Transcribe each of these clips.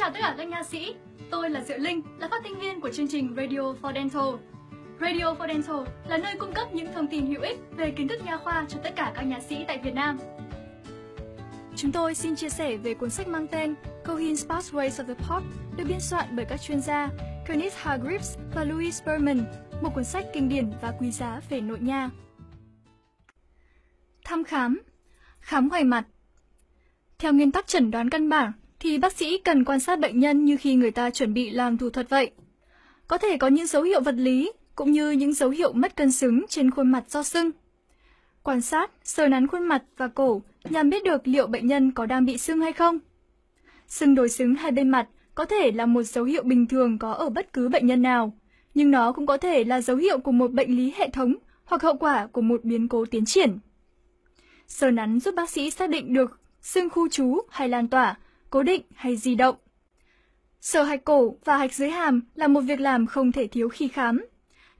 Chào tất cả các nha sĩ, tôi là Diệu Linh, là phát thanh viên của chương trình Radio for Dental. Radio for Dental là nơi cung cấp những thông tin hữu ích về kiến thức nha khoa cho tất cả các nha sĩ tại Việt Nam. Chúng tôi xin chia sẻ về cuốn sách mang tên Cohen's Pathways of the Pop được biên soạn bởi các chuyên gia Kenneth Hargreaves và Louis Berman, một cuốn sách kinh điển và quý giá về nội nha. Thăm khám Khám ngoài mặt Theo nguyên tắc chẩn đoán căn bản, thì bác sĩ cần quan sát bệnh nhân như khi người ta chuẩn bị làm thủ thuật vậy. Có thể có những dấu hiệu vật lý cũng như những dấu hiệu mất cân xứng trên khuôn mặt do sưng. Quan sát, sờ nắn khuôn mặt và cổ nhằm biết được liệu bệnh nhân có đang bị sưng hay không. Sưng đối xứng hai bên mặt có thể là một dấu hiệu bình thường có ở bất cứ bệnh nhân nào, nhưng nó cũng có thể là dấu hiệu của một bệnh lý hệ thống hoặc hậu quả của một biến cố tiến triển. Sờ nắn giúp bác sĩ xác định được sưng khu trú hay lan tỏa, cố định hay di động. Sờ hạch cổ và hạch dưới hàm là một việc làm không thể thiếu khi khám.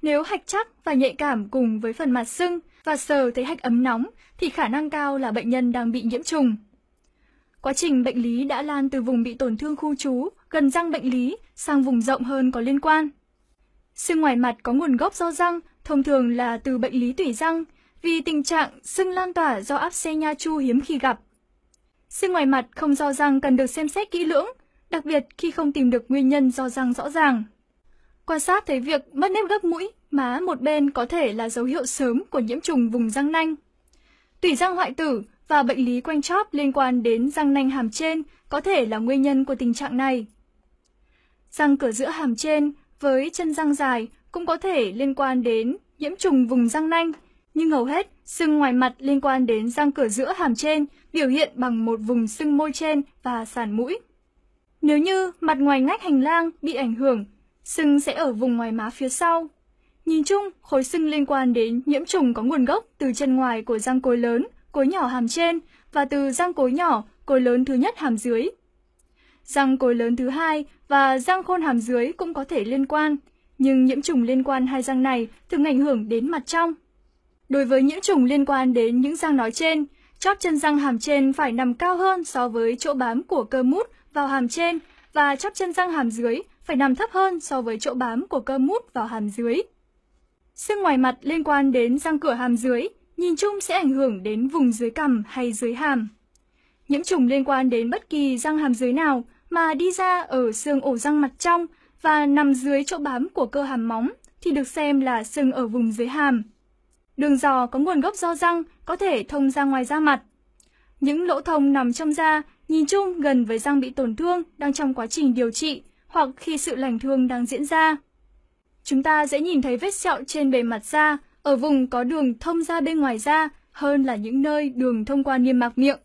Nếu hạch chắc và nhạy cảm cùng với phần mặt sưng và sờ thấy hạch ấm nóng thì khả năng cao là bệnh nhân đang bị nhiễm trùng. Quá trình bệnh lý đã lan từ vùng bị tổn thương khu trú gần răng bệnh lý sang vùng rộng hơn có liên quan. Sưng ngoài mặt có nguồn gốc do răng, thông thường là từ bệnh lý tủy răng, vì tình trạng sưng lan tỏa do áp xe nha chu hiếm khi gặp. Xương ngoài mặt không do răng cần được xem xét kỹ lưỡng, đặc biệt khi không tìm được nguyên nhân do răng rõ ràng. Quan sát thấy việc mất nếp gấp mũi, má một bên có thể là dấu hiệu sớm của nhiễm trùng vùng răng nanh. Tủy răng hoại tử và bệnh lý quanh chóp liên quan đến răng nanh hàm trên có thể là nguyên nhân của tình trạng này. Răng cửa giữa hàm trên với chân răng dài cũng có thể liên quan đến nhiễm trùng vùng răng nanh, nhưng hầu hết sưng ngoài mặt liên quan đến răng cửa giữa hàm trên biểu hiện bằng một vùng sưng môi trên và sàn mũi. Nếu như mặt ngoài ngách hành lang bị ảnh hưởng, sưng sẽ ở vùng ngoài má phía sau. Nhìn chung, khối sưng liên quan đến nhiễm trùng có nguồn gốc từ chân ngoài của răng cối lớn, cối nhỏ hàm trên và từ răng cối nhỏ, cối lớn thứ nhất hàm dưới. Răng cối lớn thứ hai và răng khôn hàm dưới cũng có thể liên quan, nhưng nhiễm trùng liên quan hai răng này thường ảnh hưởng đến mặt trong. Đối với nhiễm trùng liên quan đến những răng nói trên, chóp chân răng hàm trên phải nằm cao hơn so với chỗ bám của cơ mút vào hàm trên và chóp chân răng hàm dưới phải nằm thấp hơn so với chỗ bám của cơ mút vào hàm dưới. Sưng ngoài mặt liên quan đến răng cửa hàm dưới, nhìn chung sẽ ảnh hưởng đến vùng dưới cằm hay dưới hàm. Nhiễm trùng liên quan đến bất kỳ răng hàm dưới nào mà đi ra ở xương ổ răng mặt trong và nằm dưới chỗ bám của cơ hàm móng thì được xem là sưng ở vùng dưới hàm. Đường giò có nguồn gốc do răng có thể thông ra ngoài da mặt. Những lỗ thông nằm trong da nhìn chung gần với răng bị tổn thương đang trong quá trình điều trị hoặc khi sự lành thương đang diễn ra. Chúng ta dễ nhìn thấy vết sẹo trên bề mặt da ở vùng có đường thông ra bên ngoài da hơn là những nơi đường thông qua niêm mạc miệng.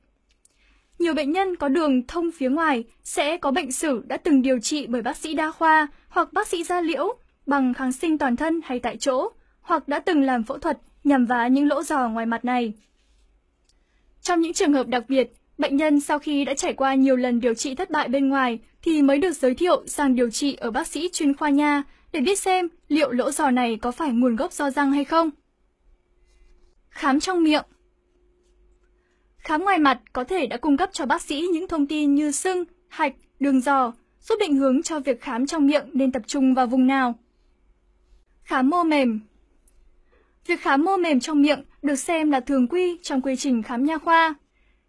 Nhiều bệnh nhân có đường thông phía ngoài sẽ có bệnh sử đã từng điều trị bởi bác sĩ đa khoa hoặc bác sĩ da liễu bằng kháng sinh toàn thân hay tại chỗ, hoặc đã từng làm phẫu thuật nhằm vá những lỗ giò ngoài mặt này. Trong những trường hợp đặc biệt, bệnh nhân sau khi đã trải qua nhiều lần điều trị thất bại bên ngoài thì mới được giới thiệu sang điều trị ở bác sĩ chuyên khoa nha để biết xem liệu lỗ giò này có phải nguồn gốc do răng hay không. Khám trong miệng Khám ngoài mặt có thể đã cung cấp cho bác sĩ những thông tin như sưng, hạch, đường giò, giúp định hướng cho việc khám trong miệng nên tập trung vào vùng nào. Khám mô mềm Việc khám mô mềm trong miệng được xem là thường quy trong quy trình khám nha khoa.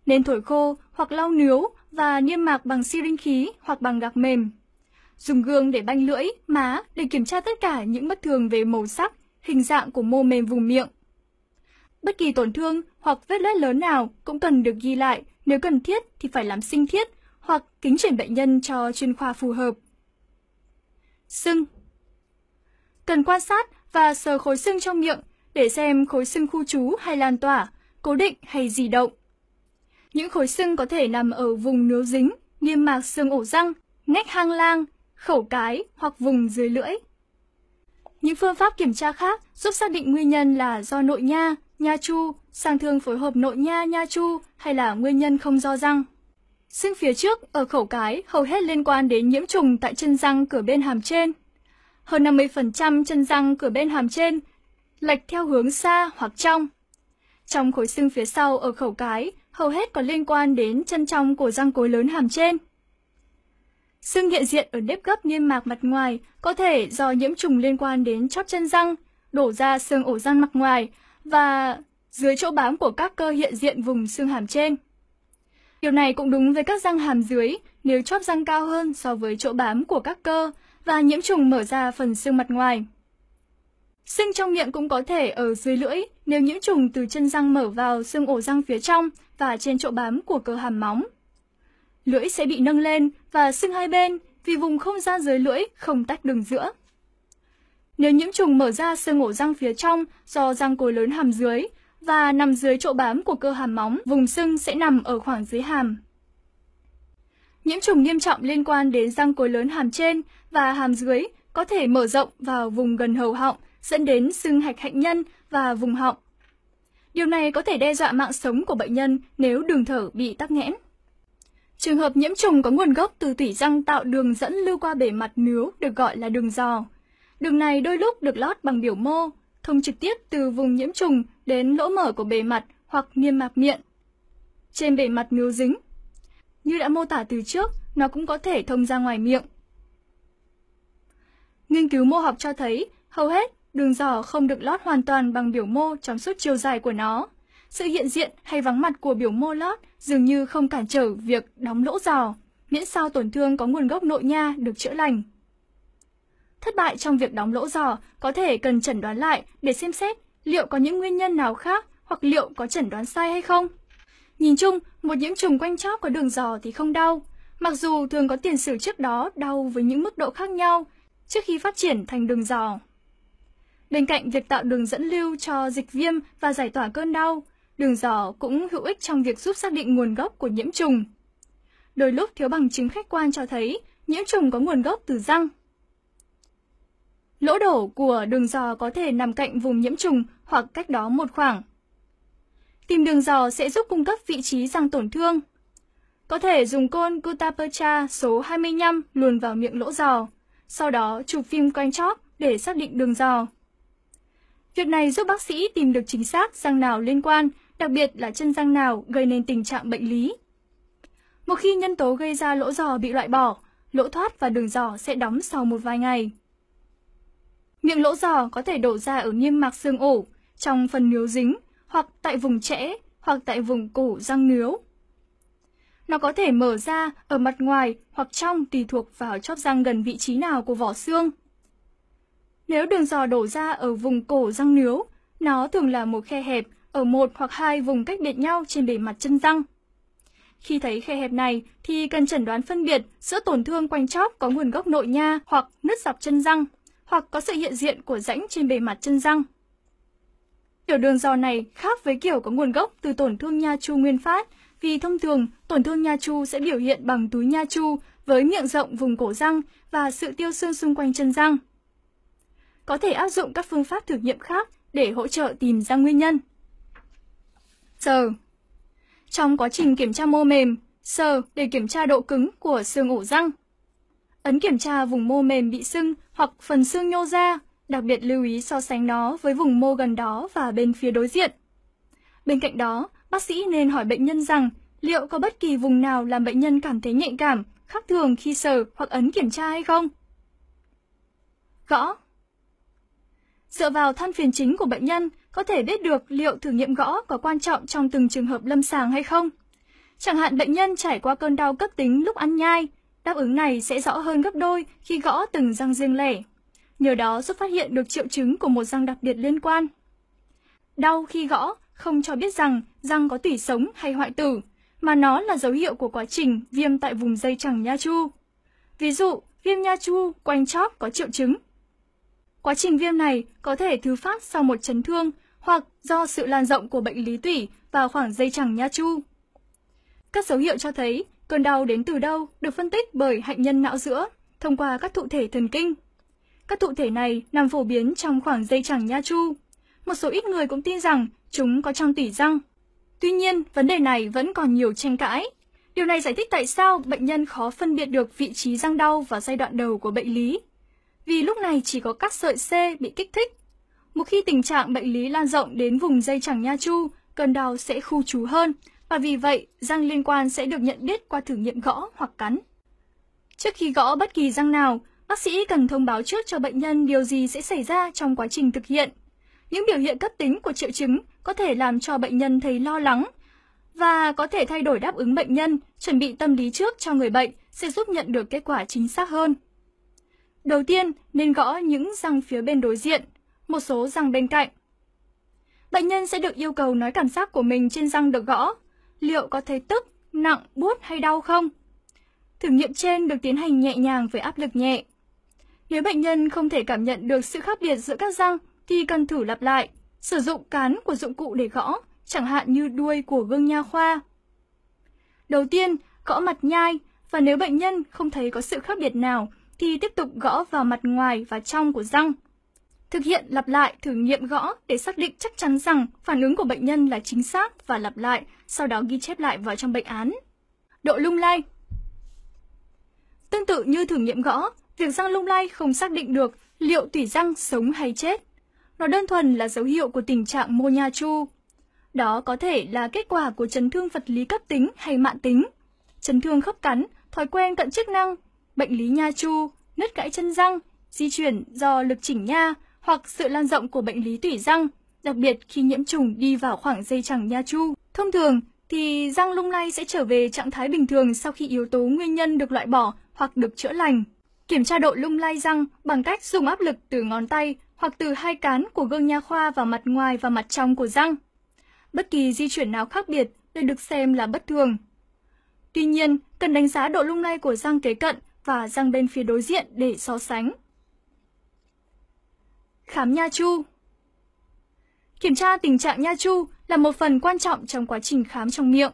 Nên thổi khô hoặc lau nướu và niêm mạc bằng syringe khí hoặc bằng gạc mềm. Dùng gương để banh lưỡi, má để kiểm tra tất cả những bất thường về màu sắc, hình dạng của mô mềm vùng miệng. Bất kỳ tổn thương hoặc vết loét lớn nào cũng cần được ghi lại, nếu cần thiết thì phải làm sinh thiết hoặc kính chuyển bệnh nhân cho chuyên khoa phù hợp. Sưng Cần quan sát và sờ khối sưng trong miệng để xem khối xương khu trú hay lan tỏa, cố định hay di động. Những khối xương có thể nằm ở vùng nướu dính, niêm mạc xương ổ răng, ngách hang lang, khẩu cái hoặc vùng dưới lưỡi. Những phương pháp kiểm tra khác giúp xác định nguyên nhân là do nội nha, nha chu, sang thương phối hợp nội nha, nha chu hay là nguyên nhân không do răng. Xương phía trước ở khẩu cái hầu hết liên quan đến nhiễm trùng tại chân răng cửa bên hàm trên. Hơn 50% chân răng cửa bên hàm trên lệch theo hướng xa hoặc trong. Trong khối xương phía sau ở khẩu cái, hầu hết có liên quan đến chân trong của răng cối lớn hàm trên. xương hiện diện ở nếp gấp niêm mạc mặt ngoài có thể do nhiễm trùng liên quan đến chóp chân răng, đổ ra xương ổ răng mặt ngoài và dưới chỗ bám của các cơ hiện diện vùng xương hàm trên. Điều này cũng đúng với các răng hàm dưới nếu chóp răng cao hơn so với chỗ bám của các cơ và nhiễm trùng mở ra phần xương mặt ngoài. Sưng trong miệng cũng có thể ở dưới lưỡi nếu nhiễm trùng từ chân răng mở vào xương ổ răng phía trong và trên chỗ bám của cơ hàm móng. Lưỡi sẽ bị nâng lên và sưng hai bên vì vùng không gian dưới lưỡi không tách đường giữa. Nếu nhiễm trùng mở ra xương ổ răng phía trong do răng cối lớn hàm dưới và nằm dưới chỗ bám của cơ hàm móng, vùng sưng sẽ nằm ở khoảng dưới hàm. Nhiễm trùng nghiêm trọng liên quan đến răng cối lớn hàm trên và hàm dưới có thể mở rộng vào vùng gần hầu họng dẫn đến sưng hạch hạnh nhân và vùng họng. Điều này có thể đe dọa mạng sống của bệnh nhân nếu đường thở bị tắc nghẽn. Trường hợp nhiễm trùng có nguồn gốc từ tủy răng tạo đường dẫn lưu qua bề mặt nướu được gọi là đường giò. Đường này đôi lúc được lót bằng biểu mô, thông trực tiếp từ vùng nhiễm trùng đến lỗ mở của bề mặt hoặc niêm mạc miệng. Trên bề mặt nướu dính. Như đã mô tả từ trước, nó cũng có thể thông ra ngoài miệng. Nghiên cứu mô học cho thấy hầu hết đường giò không được lót hoàn toàn bằng biểu mô trong suốt chiều dài của nó. Sự hiện diện hay vắng mặt của biểu mô lót dường như không cản trở việc đóng lỗ giò, miễn sao tổn thương có nguồn gốc nội nha được chữa lành. Thất bại trong việc đóng lỗ giò có thể cần chẩn đoán lại để xem xét liệu có những nguyên nhân nào khác hoặc liệu có chẩn đoán sai hay không. Nhìn chung, một nhiễm trùng quanh chóp có đường giò thì không đau, mặc dù thường có tiền sử trước đó đau với những mức độ khác nhau trước khi phát triển thành đường giò. Bên cạnh việc tạo đường dẫn lưu cho dịch viêm và giải tỏa cơn đau, đường giò cũng hữu ích trong việc giúp xác định nguồn gốc của nhiễm trùng. Đôi lúc thiếu bằng chứng khách quan cho thấy nhiễm trùng có nguồn gốc từ răng. Lỗ đổ của đường giò có thể nằm cạnh vùng nhiễm trùng hoặc cách đó một khoảng. Tìm đường giò sẽ giúp cung cấp vị trí răng tổn thương. Có thể dùng côn Gutapercha số 25 luồn vào miệng lỗ giò, sau đó chụp phim quanh chóp để xác định đường giò. Việc này giúp bác sĩ tìm được chính xác răng nào liên quan, đặc biệt là chân răng nào gây nên tình trạng bệnh lý. Một khi nhân tố gây ra lỗ giò bị loại bỏ, lỗ thoát và đường giò sẽ đóng sau một vài ngày. Miệng lỗ giò có thể đổ ra ở niêm mạc xương ổ, trong phần nướu dính, hoặc tại vùng trẽ, hoặc tại vùng cổ răng nướu. Nó có thể mở ra ở mặt ngoài hoặc trong tùy thuộc vào chóp răng gần vị trí nào của vỏ xương. Nếu đường giò đổ ra ở vùng cổ răng nướu, nó thường là một khe hẹp ở một hoặc hai vùng cách biệt nhau trên bề mặt chân răng. Khi thấy khe hẹp này thì cần chẩn đoán phân biệt giữa tổn thương quanh chóp có nguồn gốc nội nha hoặc nứt dọc chân răng, hoặc có sự hiện diện của rãnh trên bề mặt chân răng. Kiểu đường giò này khác với kiểu có nguồn gốc từ tổn thương nha chu nguyên phát, vì thông thường tổn thương nha chu sẽ biểu hiện bằng túi nha chu với miệng rộng vùng cổ răng và sự tiêu xương xung quanh chân răng. Có thể áp dụng các phương pháp thử nghiệm khác để hỗ trợ tìm ra nguyên nhân. Sờ Trong quá trình kiểm tra mô mềm, sờ để kiểm tra độ cứng của xương ổ răng. Ấn kiểm tra vùng mô mềm bị sưng hoặc phần xương nhô ra, đặc biệt lưu ý so sánh nó với vùng mô gần đó và bên phía đối diện. Bên cạnh đó, bác sĩ nên hỏi bệnh nhân rằng liệu có bất kỳ vùng nào làm bệnh nhân cảm thấy nhạy cảm, khác thường khi sờ hoặc ấn kiểm tra hay không. Gõ Dựa vào than phiền chính của bệnh nhân, có thể biết được liệu thử nghiệm gõ có quan trọng trong từng trường hợp lâm sàng hay không. Chẳng hạn bệnh nhân trải qua cơn đau cấp tính lúc ăn nhai, đáp ứng này sẽ rõ hơn gấp đôi khi gõ từng răng riêng lẻ. Nhờ đó giúp phát hiện được triệu chứng của một răng đặc biệt liên quan. Đau khi gõ không cho biết rằng răng có tủy sống hay hoại tử, mà nó là dấu hiệu của quá trình viêm tại vùng dây chẳng nha chu. Ví dụ, viêm nha chu quanh chóp có triệu chứng. Quá trình viêm này có thể thứ phát sau một chấn thương hoặc do sự lan rộng của bệnh lý tủy vào khoảng dây chẳng nha chu. Các dấu hiệu cho thấy cơn đau đến từ đâu được phân tích bởi hạnh nhân não giữa thông qua các thụ thể thần kinh. Các thụ thể này nằm phổ biến trong khoảng dây chẳng nha chu. Một số ít người cũng tin rằng chúng có trong tủy răng. Tuy nhiên, vấn đề này vẫn còn nhiều tranh cãi. Điều này giải thích tại sao bệnh nhân khó phân biệt được vị trí răng đau vào giai đoạn đầu của bệnh lý. Vì lúc này chỉ có các sợi C bị kích thích. Một khi tình trạng bệnh lý lan rộng đến vùng dây chẳng nha chu, cơn đau sẽ khu trú hơn, và vì vậy răng liên quan sẽ được nhận biết qua thử nghiệm gõ hoặc cắn. Trước khi gõ bất kỳ răng nào, bác sĩ cần thông báo trước cho bệnh nhân điều gì sẽ xảy ra trong quá trình thực hiện. Những biểu hiện cấp tính của triệu chứng có thể làm cho bệnh nhân thấy lo lắng và có thể thay đổi đáp ứng bệnh nhân, chuẩn bị tâm lý trước cho người bệnh sẽ giúp nhận được kết quả chính xác hơn. Đầu tiên, nên gõ những răng phía bên đối diện, một số răng bên cạnh. Bệnh nhân sẽ được yêu cầu nói cảm giác của mình trên răng được gõ, liệu có thấy tức, nặng, buốt hay đau không? Thử nghiệm trên được tiến hành nhẹ nhàng với áp lực nhẹ. Nếu bệnh nhân không thể cảm nhận được sự khác biệt giữa các răng thì cần thử lặp lại, sử dụng cán của dụng cụ để gõ, chẳng hạn như đuôi của gương nha khoa. Đầu tiên, gõ mặt nhai và nếu bệnh nhân không thấy có sự khác biệt nào thì tiếp tục gõ vào mặt ngoài và trong của răng. Thực hiện lặp lại thử nghiệm gõ để xác định chắc chắn rằng phản ứng của bệnh nhân là chính xác và lặp lại, sau đó ghi chép lại vào trong bệnh án. Độ lung lay Tương tự như thử nghiệm gõ, việc răng lung lay không xác định được liệu tủy răng sống hay chết. Nó đơn thuần là dấu hiệu của tình trạng mô nha chu. Đó có thể là kết quả của chấn thương vật lý cấp tính hay mạn tính, chấn thương khớp cắn, thói quen cận chức năng, bệnh lý nha chu, nứt gãy chân răng, di chuyển do lực chỉnh nha hoặc sự lan rộng của bệnh lý tủy răng, đặc biệt khi nhiễm trùng đi vào khoảng dây chẳng nha chu. Thông thường thì răng lung lay sẽ trở về trạng thái bình thường sau khi yếu tố nguyên nhân được loại bỏ hoặc được chữa lành. Kiểm tra độ lung lay răng bằng cách dùng áp lực từ ngón tay hoặc từ hai cán của gương nha khoa vào mặt ngoài và mặt trong của răng. Bất kỳ di chuyển nào khác biệt đều được xem là bất thường. Tuy nhiên, cần đánh giá độ lung lay của răng kế cận và răng bên phía đối diện để so sánh. Khám nha chu Kiểm tra tình trạng nha chu là một phần quan trọng trong quá trình khám trong miệng.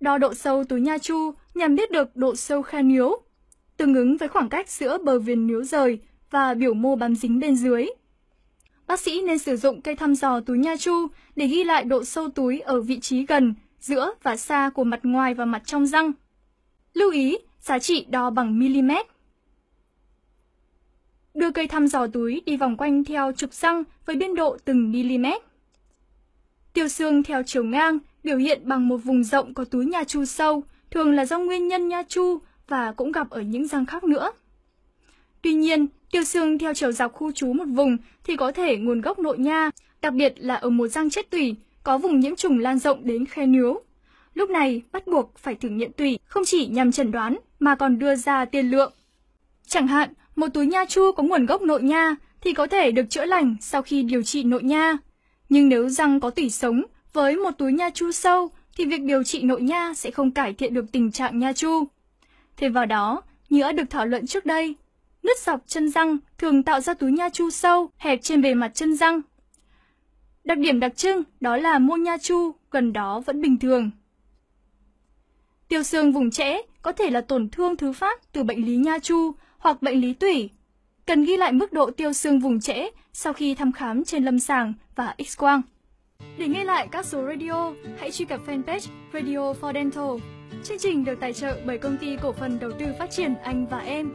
Đo độ sâu túi nha chu nhằm biết được độ sâu khe níu, tương ứng với khoảng cách giữa bờ viền níu rời và biểu mô bám dính bên dưới. Bác sĩ nên sử dụng cây thăm dò túi nha chu để ghi lại độ sâu túi ở vị trí gần, giữa và xa của mặt ngoài và mặt trong răng. Lưu ý, giá trị đo bằng mm. Đưa cây thăm dò túi đi vòng quanh theo trục răng với biên độ từng mm. Tiêu xương theo chiều ngang biểu hiện bằng một vùng rộng có túi nha chu sâu, thường là do nguyên nhân nha chu và cũng gặp ở những răng khác nữa. Tuy nhiên, tiêu xương theo chiều dọc khu trú một vùng thì có thể nguồn gốc nội nha, đặc biệt là ở một răng chết tủy, có vùng nhiễm trùng lan rộng đến khe nướu. Lúc này, bắt buộc phải thử nghiệm tủy, không chỉ nhằm chẩn đoán mà còn đưa ra tiên lượng. Chẳng hạn, một túi nha chu có nguồn gốc nội nha thì có thể được chữa lành sau khi điều trị nội nha. Nhưng nếu răng có tủy sống với một túi nha chu sâu thì việc điều trị nội nha sẽ không cải thiện được tình trạng nha chu. Thêm vào đó, như đã được thảo luận trước đây, nứt dọc chân răng thường tạo ra túi nha chu sâu hẹp trên bề mặt chân răng. Đặc điểm đặc trưng đó là mô nha chu gần đó vẫn bình thường. Tiêu xương vùng trễ có thể là tổn thương thứ phát từ bệnh lý nha chu hoặc bệnh lý tủy. Cần ghi lại mức độ tiêu xương vùng trễ sau khi thăm khám trên lâm sàng và X-quang. Để nghe lại các số radio, hãy truy cập fanpage Radio for Dental. Chương trình được tài trợ bởi công ty cổ phần đầu tư phát triển Anh và Em